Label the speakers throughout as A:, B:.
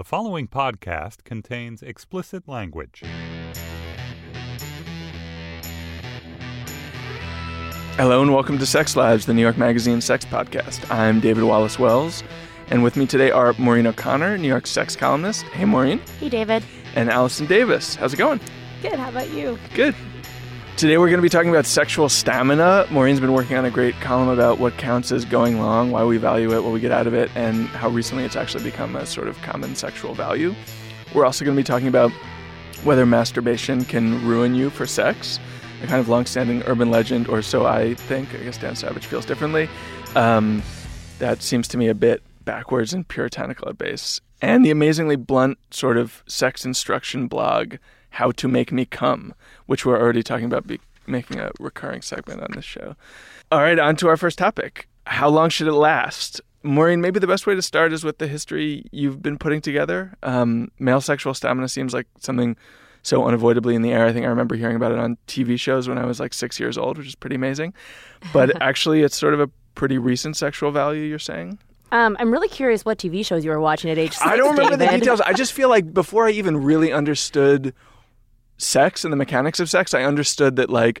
A: The following podcast contains explicit language.
B: Hello and welcome to Sex Lives, the New York Magazine sex podcast. I'm David Wallace Wells, and with me today are Maureen O'Connor, New York sex columnist. Hey, Maureen.
C: Hey, David.
B: And Allison Davis. How's it going?
C: Good. How about you?
B: Good. Today we're going to be talking about sexual stamina. Maureen's been working on a great column about what counts as going long, why we value it, what we get out of it, and how recently it's actually become a sort of common sexual value. We're also going to be talking about whether masturbation can ruin you for sex, a kind of long-standing urban legend, or so I think. I guess Dan Savage feels differently. Um, that seems to me a bit backwards and puritanical at base. And the amazingly blunt sort of sex instruction blog how to Make Me Come, which we're already talking about be- making a recurring segment on this show. All right, on to our first topic. How long should it last? Maureen, maybe the best way to start is with the history you've been putting together. Um, male sexual stamina seems like something so unavoidably in the air. I think I remember hearing about it on TV shows when I was like six years old, which is pretty amazing. But actually, it's sort of a pretty recent sexual value, you're saying?
C: Um, I'm really curious what TV shows you were watching at age six.
B: I don't remember
C: David.
B: the details. I just feel like before I even really understood sex and the mechanics of sex, I understood that like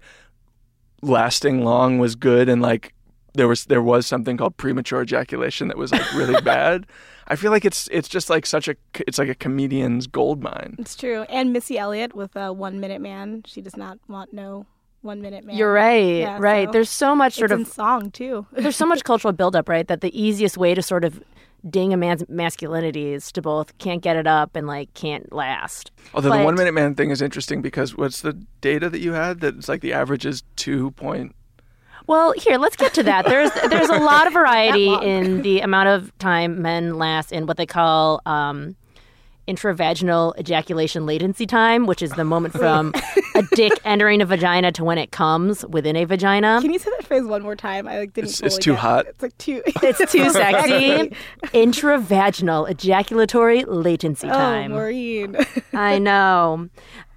B: lasting long was good and like there was there was something called premature ejaculation that was like really bad. I feel like it's it's just like such a it's like a comedian's gold mine.
D: It's true. And Missy Elliott with a One Minute Man. She does not want no One Minute Man.
C: You're right.
D: Yeah,
C: right.
D: so
C: There's so much sort
D: it's
C: of
D: in song too.
C: there's so much cultural buildup, right? That the easiest way to sort of ding a man's masculinity is to both can't get it up and like can't last.
B: Although the one minute man thing is interesting because what's the data that you had that it's like the average is two point
C: Well, here, let's get to that. There's there's a lot of variety in the amount of time men last in what they call um, intravaginal ejaculation latency time, which is the moment from a dick entering a vagina to when it comes within a vagina.
D: Can you say that phrase one more time? I like didn't.
B: It's- it's
D: fully
B: too
D: get it.
B: hot.
D: It's like too.
C: It's too sexy. Intravaginal ejaculatory latency time.
D: oh,
C: time.
D: Maureen.
C: I know.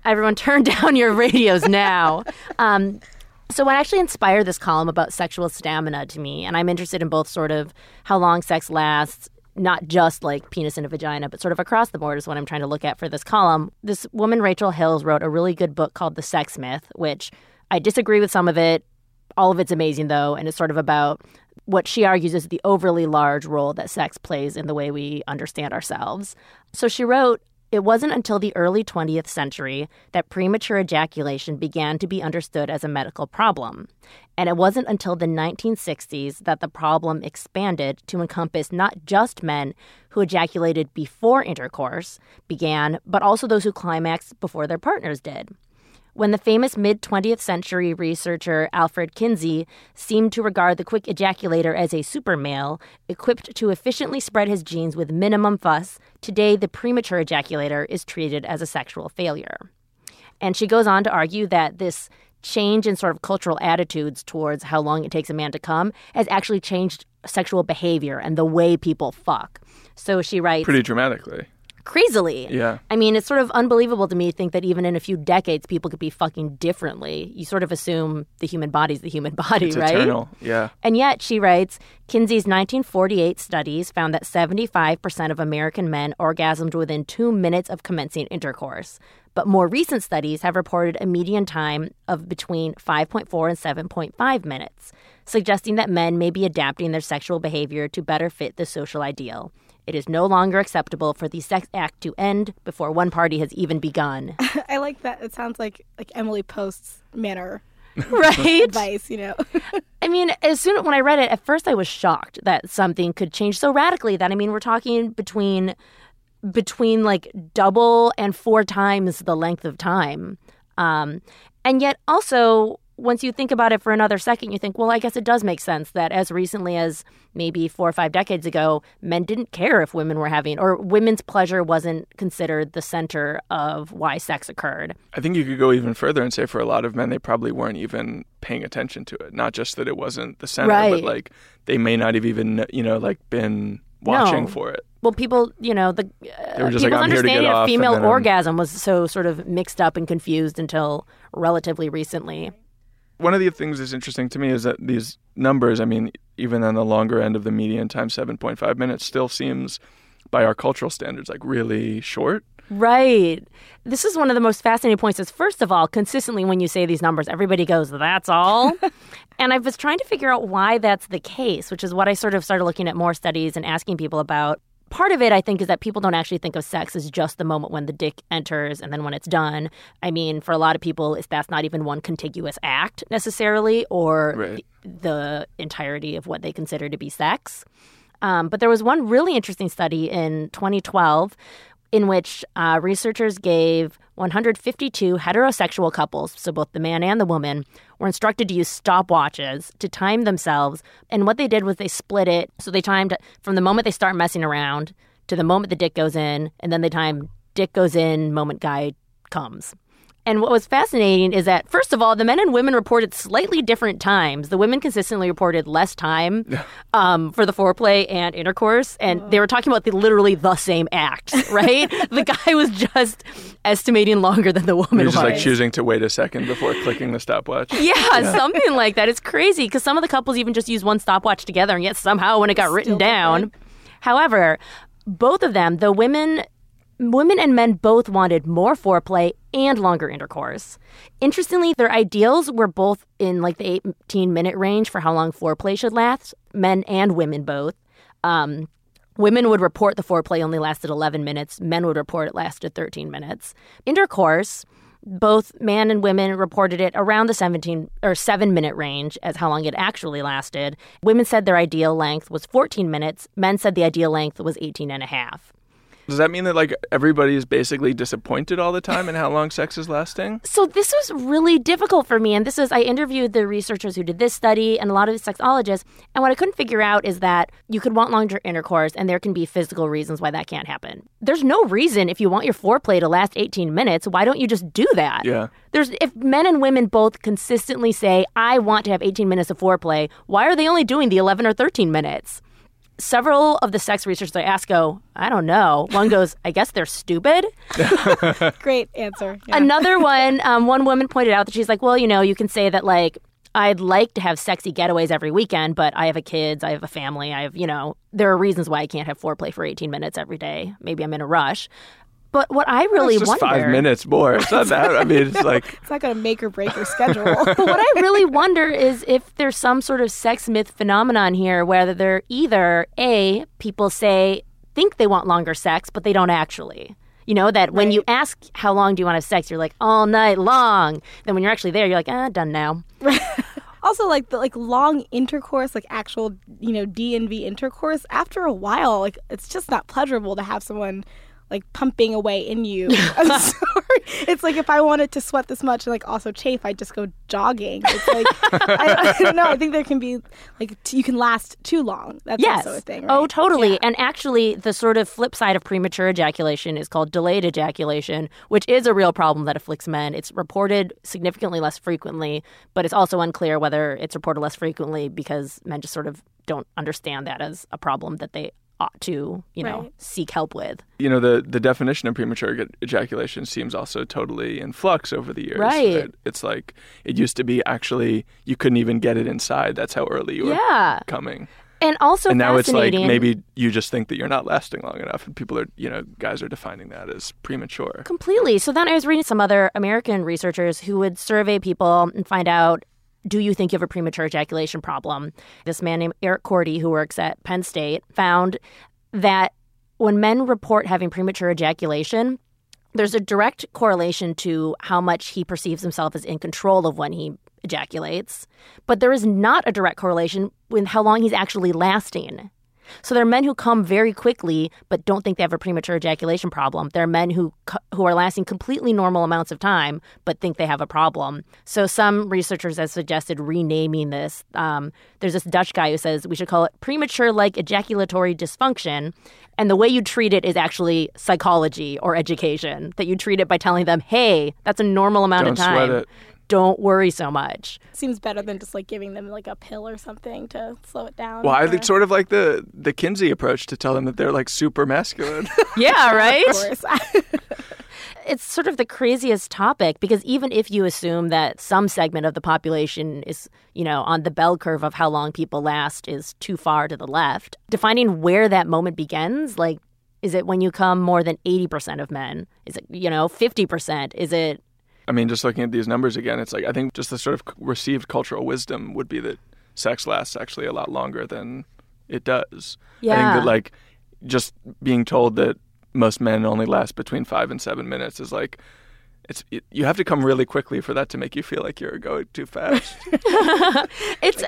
C: Everyone turn down your radios now. Um, so, what actually inspired this column about sexual stamina to me, and I'm interested in both sort of how long sex lasts, not just like penis and a vagina, but sort of across the board is what I'm trying to look at for this column. This woman, Rachel Hills, wrote a really good book called The Sex Myth, which I disagree with some of it. All of it's amazing, though, and it's sort of about what she argues is the overly large role that sex plays in the way we understand ourselves. So she wrote, it wasn't until the early 20th century that premature ejaculation began to be understood as a medical problem. And it wasn't until the 1960s that the problem expanded to encompass not just men who ejaculated before intercourse began, but also those who climaxed before their partners did when the famous mid 20th century researcher Alfred Kinsey seemed to regard the quick ejaculator as a super male, equipped to efficiently spread his genes with minimum fuss, today the premature ejaculator is treated as a sexual failure. And she goes on to argue that this change in sort of cultural attitudes towards how long it takes a man to come has actually changed sexual behavior and the way people fuck. So she writes
B: pretty dramatically.
C: Crazily.
B: Yeah.
C: I mean, it's sort of unbelievable to me to think that even in a few decades, people could be fucking differently. You sort of assume the human body's the human body,
B: It's
C: right?
B: eternal. Yeah.
C: And yet, she writes, Kinsey's 1948 studies found that 75% of American men orgasmed within two minutes of commencing intercourse. But more recent studies have reported a median time of between 5.4 and 7.5 minutes, suggesting that men may be adapting their sexual behavior to better fit the social ideal. It is no longer acceptable for the sex act to end before one party has even begun.
D: I like that. It sounds like like Emily Post's manner
C: right?
D: advice. You know.
C: I mean, as soon as when I read it, at first I was shocked that something could change so radically. That I mean, we're talking between between like double and four times the length of time, um, and yet also once you think about it for another second, you think, well, I guess it does make sense that as recently as maybe four or five decades ago, men didn't care if women were having, or women's pleasure wasn't considered the center of why sex occurred.
B: I think you could go even further and say for a lot of men, they probably weren't even paying attention to it. Not just that it wasn't the center, but like they may not have even, you know, like been watching
C: No.
B: for it.
C: Well, people, you know, the uh,
B: like,
C: people's
B: "I'm get
C: understanding
B: off,"
C: of female orgasm was so sort of mixed up and confused until relatively recently.
B: One of the things that's interesting to me is that these numbers, I mean, even on the longer end of the median time, 7.5 minutes, still seems by our cultural standards, like really short.
C: Right. This is one of the most fascinating points. Is first of all, consistently when you say these numbers, everybody goes, "That's all." and I was trying to figure out why that's the case, which is what I sort of started looking at more studies and asking people about. Part of it, I think, is that people don't actually think of sex as just the moment when the dick enters and then when it's done. I mean, for a lot of people, if that's not even one contiguous act necessarily, or
B: Right.
C: the, the entirety of what they consider to be sex. Um, but there was one really interesting study in 2012 in which uh, researchers gave 152 heterosexual couples, so both the man and the woman, were instructed to use stopwatches to time themselves. And what they did was they split it. So they timed from the moment they start messing around to the moment the dick goes in, and then they time dick goes in, moment guy comes. And what was fascinating is that, first of all, the men and women reported slightly different times. The women consistently reported less time um, for the foreplay and intercourse, and they were talking about the literally the same act, right? the guy was just estimating longer than the woman
B: You're
C: was.
B: like choosing to wait a second before clicking the stopwatch.
C: yeah, something like that. It's crazy because some of the couples even just used one stopwatch together, and yet somehow when it got written down.
D: different.
C: However, both of them, the women, women and men both wanted more foreplay and longer intercourse. Interestingly, their ideals were both in like the 18 minute range for how long foreplay should last, men and women both. Um, Women would report the foreplay only lasted 11 minutes. Men would report it lasted 13 minutes. Intercourse, both man and women reported it around the 17 or 7 minute range as how long it actually lasted. Women said their ideal length was 14 minutes. Men said the ideal length was 18 and a half.
B: Does that mean that like everybody is basically disappointed all the time in how long sex is lasting?
C: So this was really difficult for me. And this is, I interviewed the researchers who did this study and a lot of the sexologists. And what I couldn't figure out is that you could want longer intercourse and there can be physical reasons why that can't happen. There's no reason if you want your foreplay to last 18 minutes, why don't you just do that?
B: Yeah.
C: There's if men and women both consistently say, I want to have 18 minutes of foreplay, why are they only doing the 11 or 13 minutes? Several of the sex researchers I ask go, I don't know. One goes, I guess they're stupid.
D: Great answer. Yeah.
C: Another one, um, one woman pointed out that she's like, well, you know, you can say that like I'd like to have sexy getaways every weekend, but I have a kids, I have a family, I have, you know, there are reasons why I can't have foreplay for 18 minutes every day. Maybe I'm in a rush. But what I really
B: it's just
C: wonder,
B: five minutes more. It's not that. I mean, it's like
D: It's not going to make or break your schedule.
C: but what I really wonder is if there's some sort of sex myth phenomenon here, whether they're either a people say think they want longer sex, but they don't actually. You know that when you ask how long do you want to have sex, you're like all night long. Then when you're actually there, you're like ah done now.
D: also, like the like long intercourse, like actual you know D and V intercourse. After a while, like it's just not pleasurable to have someone like pumping away in you. I'm sorry. It's like if I wanted to sweat this much and like also chafe, I'd just go jogging. It's like I, I don't know. I think there can be like t- you can last too long. That's
C: Yes.
D: also a thing.
C: Oh, totally.
D: Yeah.
C: And actually, the sort of flip side of premature ejaculation is called delayed ejaculation, which is a real problem that afflicts men. It's reported significantly less frequently, but it's also unclear whether it's reported less frequently because men just sort of don't understand that as a problem that they ought to, you know,
D: Right.
C: seek help with.
B: you know the the definition of premature ejaculation seems also totally in flux over the years.
C: Right.
B: It's like it used to be actually you couldn't even get it inside. That's how early you were
C: Yeah.
B: coming.
C: And also
B: and now it's like maybe you just think that you're not lasting long enough, and people are you know guys are defining that as premature.
C: Completely. So then I was reading some other American researchers who would survey people and find out do you think you have a premature ejaculation problem? This man named Eric Corty, who works at Penn State, found that when men report having premature ejaculation, there's a direct correlation to how much he perceives himself as in control of when he ejaculates, but there is not a direct correlation with how long he's actually lasting. So there are men who come very quickly but don't think they have a premature ejaculation problem. There are men who who are lasting completely normal amounts of time but think they have a problem. So some researchers have suggested renaming this. Um, there's this Dutch guy who says we should call it premature like ejaculatory dysfunction, and the way you treat it is actually psychology or education. That you treat it by telling them, "Hey, that's a normal amount
B: Don't
C: of time.
B: Sweat it.
C: Don't worry so much."
D: seems better than just like giving them like a pill or something to slow it down.
B: Well, I think sort of like the the Kinsey approach to tell them that they're like super masculine.
C: Yeah, right.
D: Of course.
C: it's sort of the craziest topic because even if you assume that some segment of the population is, you know, on the bell curve of how long people last is too far to the left, defining where that moment begins, like Is it when you come more than 80% of men? Is it, you know, 50%? Is it
B: I mean, just looking at these numbers again, it's like I think just the sort of received cultural wisdom would be that sex lasts actually a lot longer than it does. Yeah. I think that like just being told that most men only last between five and seven minutes is like it's you have to come really quickly for that to make you feel like you're going too fast.
C: It's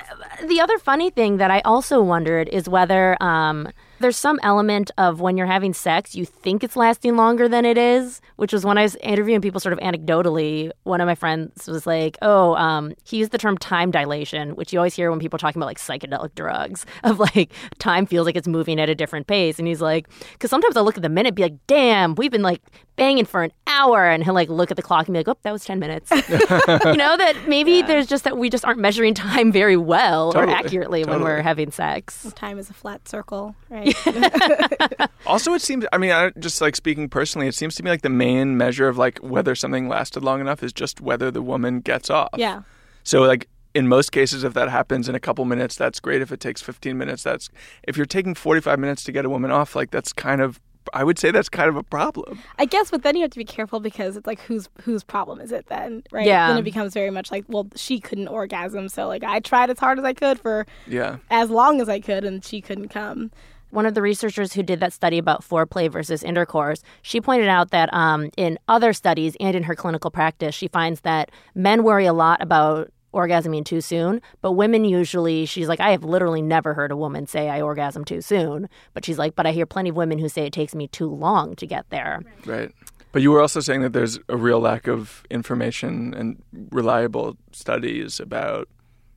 C: the other funny thing that I also wondered is whether um, there's some element of when you're having sex, you think it's lasting longer than it is, which was when I was interviewing people sort of anecdotally. One of my friends was like, Oh, um, he used the term time dilation, which you always hear when people are talking about like psychedelic drugs, of like time feels like it's moving at a different pace. And he's like, Because sometimes I'll look at the minute, and be like, Damn, we've been like banging for an hour. And he'll like look at the clock and be like, Oh, that was 10 minutes. you know, that maybe there's just that we just aren't measuring time very well
B: Totally.
C: or accurately when we're having sex.
D: Time is a flat circle, right?
B: also, it seems I mean, I, just like speaking personally, it seems to me like the main measure of like whether something lasted long enough is just whether the woman gets off.
D: yeah.
B: So like in most cases if that happens in a couple minutes that's great if it takes 15 minutes that's if you're taking 45 minutes to get a woman off like that's kind of I would say that's kind of a problem.
D: I guess, but then you have to be careful because it's like whose whose problem is it then, right?
C: Yeah.
D: Then it becomes very much like, well, she couldn't orgasm, so like I tried as hard as I could for
B: Yeah.
D: as long as I could, and she couldn't come.
C: One of the researchers who did that study about foreplay versus intercourse, she pointed out that um, in other studies and in her clinical practice, she finds that men worry a lot about orgasming too soon, but women usually, she's like, I have literally never heard a woman say I orgasm too soon. But she's like, but I hear plenty of women who say it takes me too long to get there.
B: Right. But you were also saying that there's a real lack of information and reliable studies about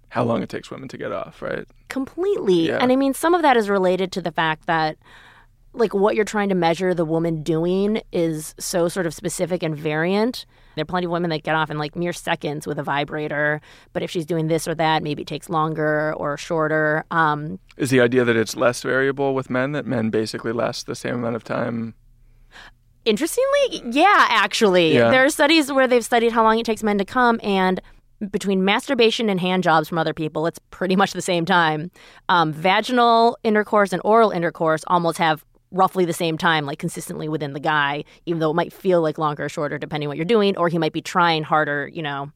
B: how long it takes women to get off, right?
C: Completely.
B: Yeah.
C: And I mean, some of that is related to the fact that, like, what you're trying to measure the woman doing is so sort of specific and variant. There are plenty of women that get off in like mere seconds with a vibrator, but if she's doing this or that, maybe it takes longer or shorter. Um,
B: Is the idea that it's less variable with men that men basically last the same amount of time?
C: Interestingly, yeah, actually.
B: Yeah.
C: There are studies where they've studied how long it takes men to come, and between masturbation and hand jobs from other people, it's pretty much the same time. Um, vaginal intercourse and oral intercourse almost have roughly the same time, like consistently within the guy, even though it might feel like longer or shorter depending what you're doing, or he might be trying harder, you know.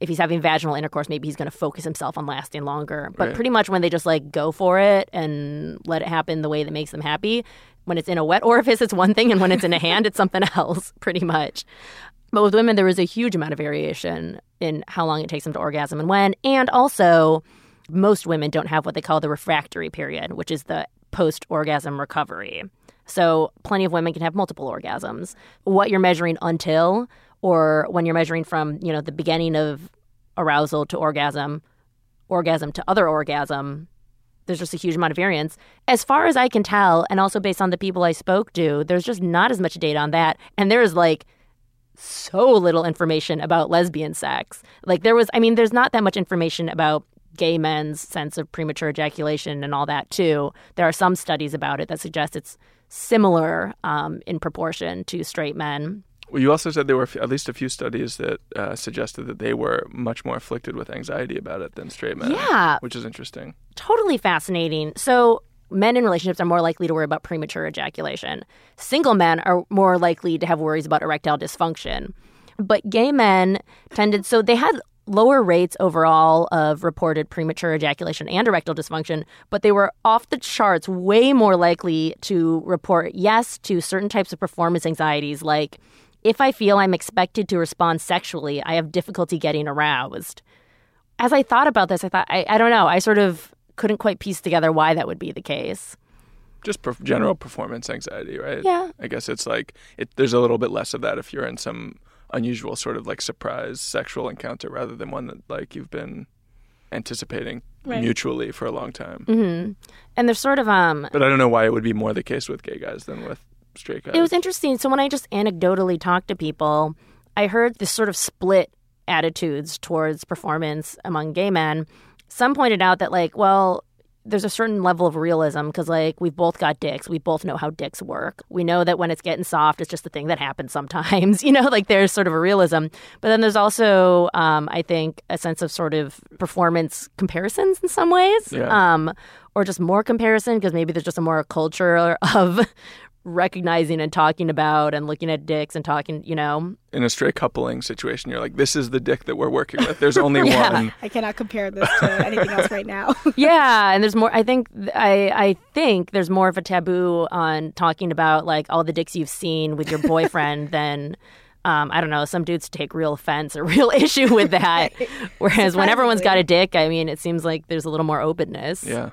C: If he's having vaginal intercourse, maybe he's going to focus himself on lasting longer. But
B: Right.
C: pretty much when they just like go for it and let it happen the way that makes them happy, when it's in a wet orifice, it's one thing, and when it's in a hand, it's something else, pretty much. But with women, there is a huge amount of variation in how long it takes them to orgasm and when. And also, most women don't have what they call the refractory period, which is the post orgasm recovery. So, plenty of women can have multiple orgasms. What you're measuring until, or when you're measuring from, you know, the beginning of arousal to orgasm, orgasm to other orgasm, there's just a huge amount of variance. As far as I can tell, and also based on the people I spoke to, there's just not as much data on that. And there is like so little information about lesbian sex. Like there was, I mean, there's not that much information about gay men's sense of premature ejaculation and all that too. There are some studies about it that suggest it's similar um, in proportion to straight men.
B: Well, you also said there were f- at least a few studies that uh, suggested that they were much more afflicted with anxiety about it than straight men.
C: Yeah.
B: Which is interesting.
C: totally fascinating. So, men in relationships are more likely to worry about premature ejaculation. Single men are more likely to have worries about erectile dysfunction. But gay men tended, so they had lower rates overall of reported premature ejaculation and erectile dysfunction, but they were off the charts way more likely to report yes to certain types of performance anxieties like if I feel I'm expected to respond sexually, I have difficulty getting aroused as I thought about this, I thought, I, I don't know, I sort of couldn't quite piece together why that would be the case.
B: Just per- general performance anxiety, right?
C: Yeah.
B: I guess it's like it, there's a little bit less of that if you're in some unusual sort of like surprise sexual encounter rather than one that like you've been anticipating
D: Right.
B: mutually for a long time.
C: hmm And there's sort of, um,
B: But I don't know why it would be more the case with gay guys than with straight guys.
C: it was interesting. So when I just anecdotally talked to people, I heard this sort of split attitudes towards performance among gay men. Some pointed out that, like, well, there's a certain level of realism because, like, we've both got dicks. We both know how dicks work. We know that when it's getting soft, it's just the thing that happens sometimes. You know, like there's sort of a realism. But then there's also, um, I think, a sense of sort of performance comparisons in some ways,
B: Yeah.
C: um, or just more comparison because maybe there's just a more culture of recognizing and talking about and looking at dicks and talking, you know.
B: In a straight coupling situation, you're like, this is the dick that we're working with. There's only
C: Yeah.
B: one.
D: I cannot compare this to anything else right now.
C: yeah, and there's more. I think I I think there's more of a taboo on talking about like all the dicks you've seen with your boyfriend than. Um, I don't know. Some dudes take real offense or real issue with that. Whereas when everyone's got a dick, I mean, it seems like there's a little more openness.
B: Yeah.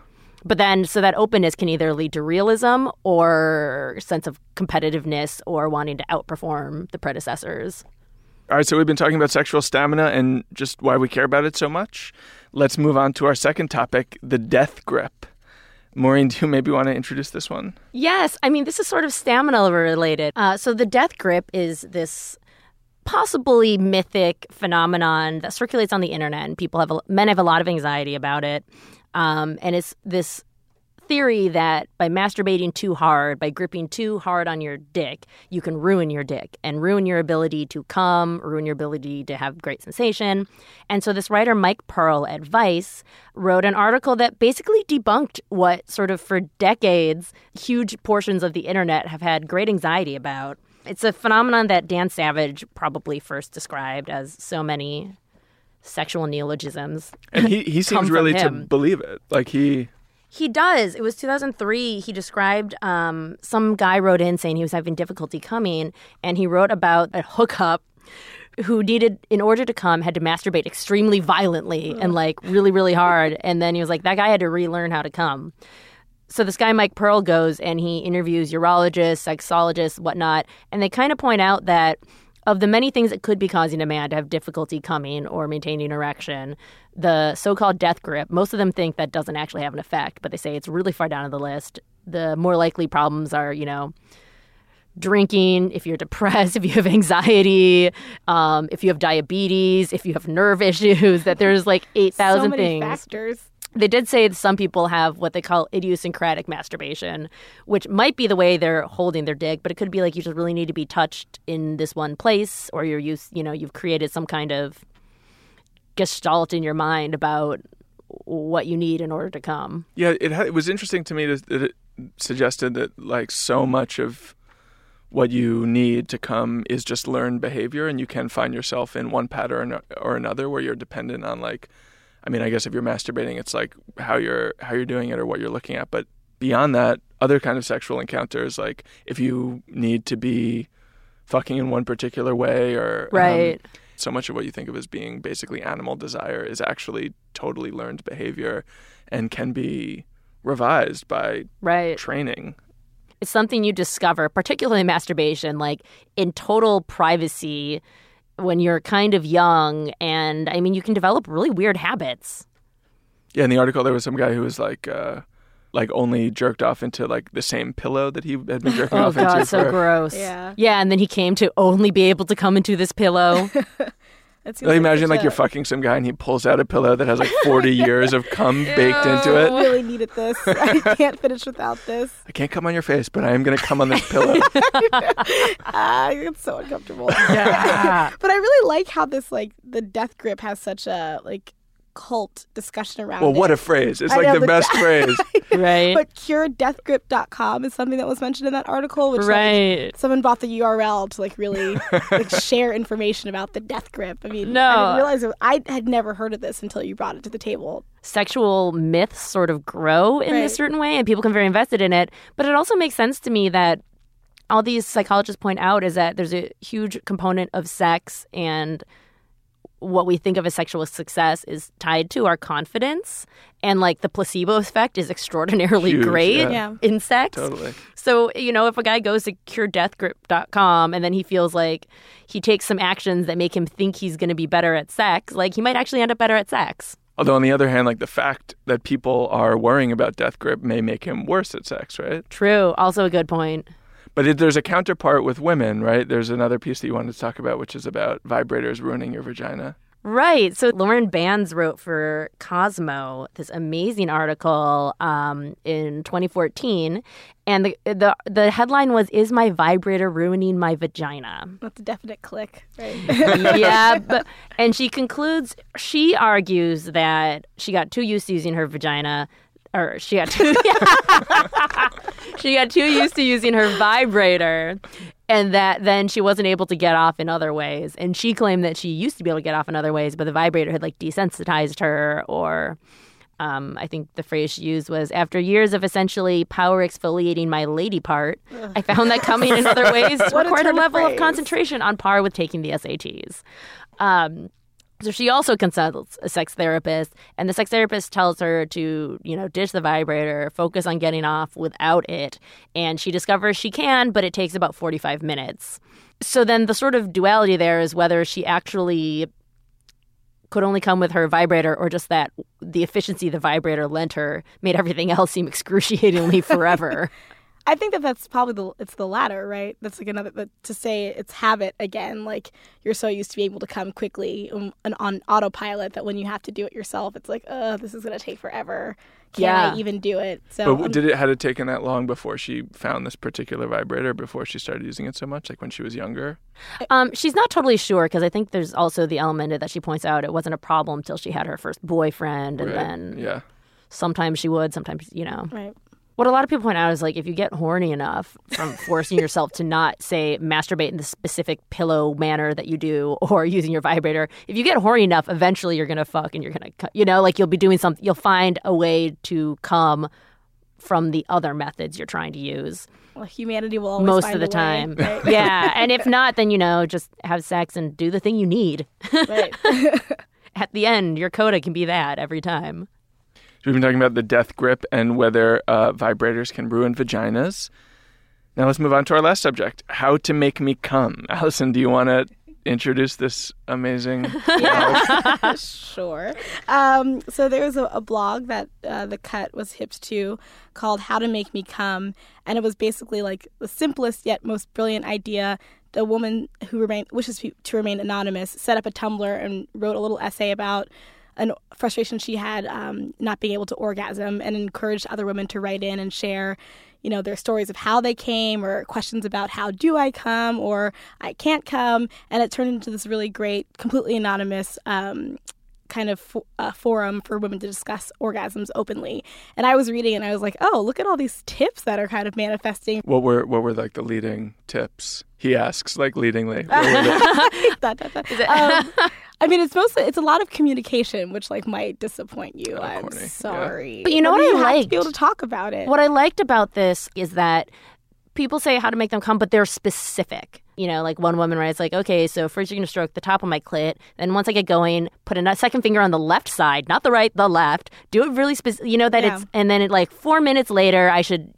C: But then, so that openness can either lead to realism or sense of competitiveness or wanting to outperform the predecessors.
B: All right, so we've been talking about sexual stamina and just why we care about it so much. Let's move on to our second topic, the death grip. Maureen, do you maybe want to introduce this one?
C: Yes, I mean this is sort of stamina related. Uh, so the death grip is this possibly mythic phenomenon that circulates on the internet, and people have a, men have a lot of anxiety about it. Um, and it's this theory that by masturbating too hard, by gripping too hard on your dick, you can ruin your dick and ruin your ability to come, ruin your ability to have great sensation. And so this writer, Mike Pearl at Vice, wrote an article that basically debunked what sort of for decades huge portions of the internet have had great anxiety about. It's a phenomenon that Dan Savage probably first described as so many sexual neologisms.
B: And he, he seems really to believe it. Like he
C: He does. It was 2003. He described um, some guy wrote in saying he was having difficulty coming, and he wrote about a hookup who needed, in order to come, had to masturbate extremely violently and like really, really hard. And then he was like, that guy had to relearn how to come. So this guy Mike Pearl goes and he interviews urologists, sexologists, whatnot, and they kind of point out that of the many things that could be causing a man to have difficulty coming or maintaining erection, the so-called death grip, most of them think that doesn't actually have an effect, but they say it's really far down on the list. The more likely problems are, you know, drinking, if you're depressed, if you have anxiety, um, if you have diabetes, if you have nerve issues, that there's like 8,000
D: so
C: things.
D: factors.
C: They did say that some people have what they call idiosyncratic masturbation, which might be the way they're holding their dick, but it could be like you just really need to be touched in this one place, or you're used, you know, you've created some kind of gestalt in your mind about what you need in order to come.
B: Yeah, it it was interesting to me that it suggested that like so much of what you need to come is just learned behavior, and you can find yourself in one pattern or another where you're dependent on like, I mean, I guess if you're masturbating, it's like how you're how you're doing it or what you're looking at, but beyond that, other kind of sexual encounters, like if you need to be fucking in one particular way or um,
C: Right.
B: so much of what you think of as being basically animal desire is actually totally learned behavior and can be revised by
C: Right.
B: training.
C: It's something you discover, particularly masturbation, like in total privacy when you're kind of young. And I mean, you can develop really weird habits.
B: Yeah, in the article there was some guy who was like uh like only jerked off into like the same pillow that he had been jerking
C: Oh
B: off into Oh
C: god, so
B: for
C: gross.
D: Yeah.
C: Yeah, and then he came to only be able to come into this pillow.
D: It seems
B: like, imagine
D: such
B: like you're fucking some guy and he pulls out a pillow that has like 40 years of cum baked into it.
D: I really needed this. I can't finish without this.
B: I can't come on your face, but I am going to come on this pillow.
D: Ah, it's so uncomfortable.
C: yeah.
D: But I really like how this like the death grip has such a like cult discussion around
B: well,
D: it.
B: what a phrase. It's
D: I
B: like
D: know,
B: the
D: the-
B: best phrase.
C: Right.
D: But curedeathgrip.com is something that was mentioned in that article, which like,
C: right.
D: someone bought the URL to like really like share information about the death grip. I mean,
C: No.
D: I didn't realize it, I had never heard of this until you brought it to the table.
C: Sexual myths sort of grow in
D: Right.
C: this certain way and people can very invested in it. But it also makes sense to me that all these psychologists point out is that there's a huge component of sex and what we think of as sexual success is tied to our confidence and like the placebo effect is extraordinarily
B: Huge,
C: great
B: yeah.
D: Yeah.
C: in sex
B: Totally.
C: So, you know, if a guy goes to curedeathgrip.com and then he feels like he takes some actions that make him think he's going to be better at sex, like he might actually end up better at sex.
B: Although on the other hand, like the fact that people are worrying about death grip may make him worse at sex, right?
C: True. Also a good point.
B: But it, there's a counterpart with women, right? There's another piece that you wanted to talk about, which is about vibrators ruining your vagina.
C: Right. So Lauren Bands wrote for Cosmo this amazing article um, in 2014, and the, the the headline was "Is my vibrator ruining my vagina?"
D: That's a definite click, right?
C: yeah, but and she concludes she argues that she got too used to using her vagina or she got too, she got too used to using her vibrator and that then she wasn't able to get off in other ways and she claimed that she used to be able to get off in other ways but the vibrator had like desensitized her or um, I think the phrase she used was after years of essentially power exfoliating my lady part, I found that coming in other ways required a
D: turn of
C: level of concentration on par with taking the SATs. Um, so she also consults a sex therapist, and the sex therapist tells her to, you know, ditch the vibrator, focus on getting off without it. And she discovers she can, but it takes about 45 minutes. So then the sort of duality there is whether she actually could only come with her vibrator or just that the efficiency the vibrator lent her made everything else seem excruciatingly forever.
D: I think that that's probably the it's the latter, right? That's like another but to say it's habit again. Like you're so used to be able to come quickly um, and on autopilot that when you have to do it yourself, it's like, oh, this is gonna take forever. Can
C: Yeah.
D: I even do it? So
B: But did it had it taken that long before she found this particular vibrator? Before she started using it so much, like when she was younger?
C: Um, she's not totally sure because I think there's also the element that she points out it wasn't a problem till she had her first boyfriend, and
B: Right.
C: then
B: yeah,
C: sometimes she would, sometimes you know.
D: right.
C: What a lot of people point out is like if you get horny enough from forcing yourself to not say masturbate in the specific pillow manner that you do or using your vibrator, if you get horny enough, eventually you're gonna fuck and you're gonna, you know, like you'll be doing something. You'll find a way to come from the other methods you're trying to use
D: Well, humanity will always
C: most of the
D: a way,
C: time.
D: right?
C: yeah, and if not, then you know just have sex and do the thing you need.
D: right.
C: At the end, your coda can be that every time.
B: We've been talking about the death grip and whether uh, vibrators can ruin vaginas. Now let's move on to our last subject: how to make me come. Allison, do you want to introduce this amazing? Yeah.
D: sure. Um, so there was a, a blog that uh, the cut was hipped to called "How to Make Me Come," and it was basically like the simplest yet most brilliant idea. The woman who remain, wishes to remain anonymous set up a Tumblr and wrote a little essay about an frustration she had um, not being able to orgasm, and encouraged other women to write in and share. You know, their stories of how they came or questions about how do I come or I can't come. And it turned into this really great, completely anonymous um, kind of fo- uh, forum for women to discuss orgasms openly. And I was reading and I was like, oh, look at all these tips that are kind of manifesting.
B: what were what were like the leading tips? He asks, like leadingly. What were the-
D: Dot, dot, dot. Um, I mean, it's mostly it's a lot of communication, which like might disappoint you.
B: Oh,
D: I'm
B: corny. Yeah.
D: sorry,
C: But you know what I
D: you have to be able to talk about it.
C: What I liked about this is that people say how to make them come, but they're specific. You know, like one woman writes, like, okay, so first you're going to stroke the top of my clit. Then once I get going, put a second finger on the left side, not the right, the left. Do it really specific. You know, that
D: Yeah.
C: it's, and then it like four minutes later, I should,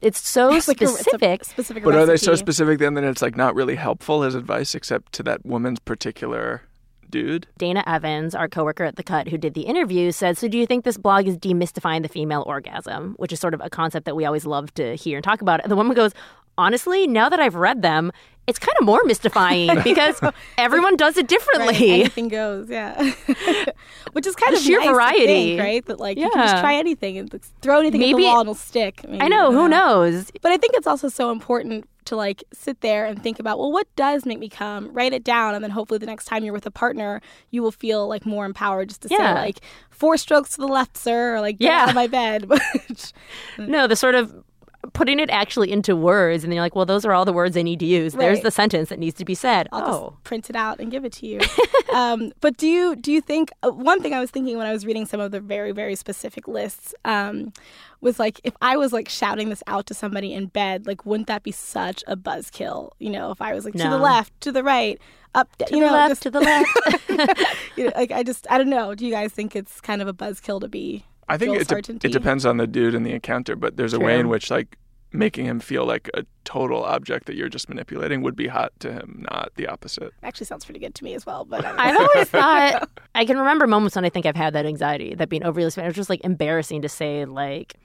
C: it's so
D: It's like a- it's a
C: specific.
D: specific.
B: but are they so specific then that it's like not really helpful as advice, except to that woman's particular dude?
C: Dayna Evans, our coworker at The Cut who did the interview, said, So do you think this blog is demystifying the female orgasm? Which is sort of a concept that we always love to hear and talk about. And the woman goes, Honestly, now that I've read them, it's kind of more mystifying because everyone does it
D: Right,
C: differently.
D: anything goes, yeah. Which is kind
C: The
D: of
C: sheer
D: nice to
C: variety.
D: think, right? That like you can just try anything and throw anything at
C: Maybe-
D: the wall and it'll stick. Maybe,
C: I know,
D: don't
C: who knows?
D: But I think it's also so important to like sit there and think about, well, what does make me come? Write it down, and then hopefully the next time you're with a partner, you will feel like more empowered just to
C: Yeah.
D: say like four strokes to the left, sir, or like get
C: Yeah.
D: out of my bed.
C: No, the sort of putting it actually into words, and then you're like, well, those are all the words I need to use. There's the sentence that needs to be said.
D: I'll
C: oh.
D: just print it out and give it to you. um, but do you do you think uh, one thing I was thinking when I was reading some of the very very specific lists um, was like if I was like shouting this out to somebody in bed, like wouldn't that be such a buzzkill? You know, if I was like to the left, to the right, up,
C: to
D: you
C: the
D: know,
C: left,
D: just-
C: to the left.
D: you know, like I just I don't know. Do you guys think it's kind of a buzzkill to be?
B: I think it, de- it depends on the dude and the encounter, but there's a way in which like making him feel like a total object that you're just manipulating would be hot to him, not the opposite.
D: Actually, sounds pretty good to me as well. But I don't know.
C: I've always thought I can remember moments when I think I've had that anxiety, that being overly spent. It was just like embarrassing to say like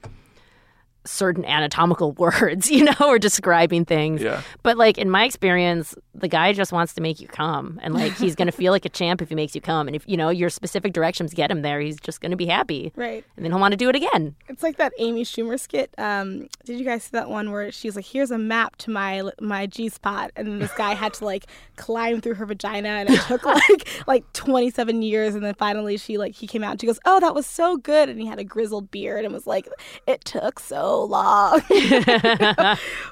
C: certain anatomical words, you know, or describing things.
B: Yeah.
C: But like in my experience, the guy just wants to make you come, and like he's gonna feel like a champ if he makes you come, and if you know your specific directions get him there, he's just gonna be happy,
D: Right.
C: and then he'll want to do it again.
D: It's like that Amy Schumer skit. Um, did you guys see that one where she's like, "Here's a map to my my G spot," and then this guy had to like climb through her vagina, and it took like like 27 years, and then finally she like he came out and she goes, "Oh, that was so good," and he had a grizzled beard and was like, "It took so long."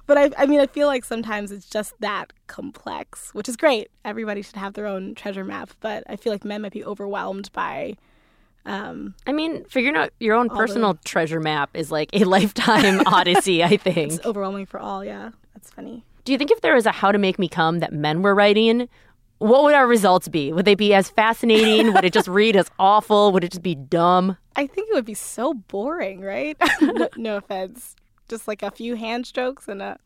D: but I, I mean, I feel like sometimes it's just that complex, which is great. Everybody should have their own treasure map, but I feel like men might be overwhelmed by. Um,
C: I mean, figuring out your own
D: the-
C: personal treasure map is like a lifetime odyssey, I think.
D: it's overwhelming for all. Yeah, that's funny.
C: Do you think if there was a How to Make Me Come that men were writing, what would our results be? Would they be as fascinating? would it just read as awful? Would it just be dumb?
D: I think it would be so boring, right? no, no offense. Just like a few hand strokes and a.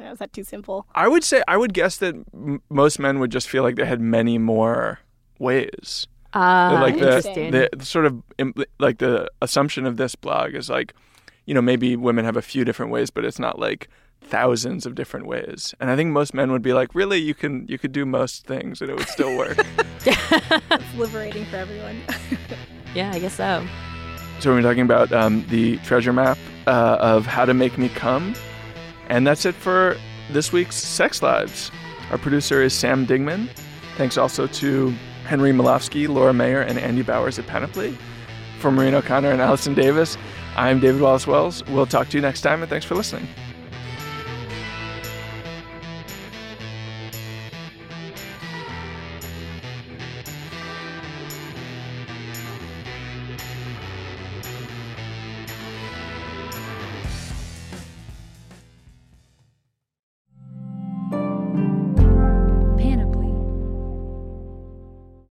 D: uh, Is that too simple?
B: I would say I would guess that m- most men would just feel like they had many more ways.
C: Uh,
B: like the,
C: interesting.
B: the the sort of like the assumption of this blog is like, you know, maybe women have a few different ways, but it's not like thousands of different ways. And I think most men would be like, really, you can you could do most things and it would still work.
D: It's liberating for everyone.
C: yeah, I guess so.
B: so we're talking about um, the treasure map uh, of how to make me come, and that's it for this week's Sex Lives. Our producer is Sam Dingman. Thanks also to Henry Molofsky, Laura Mayer, and Andy Bowers at Panoply. For Maureen O'Connor and Allison Davis, I'm David Wallace Wells. We'll talk to you next time, and thanks for listening.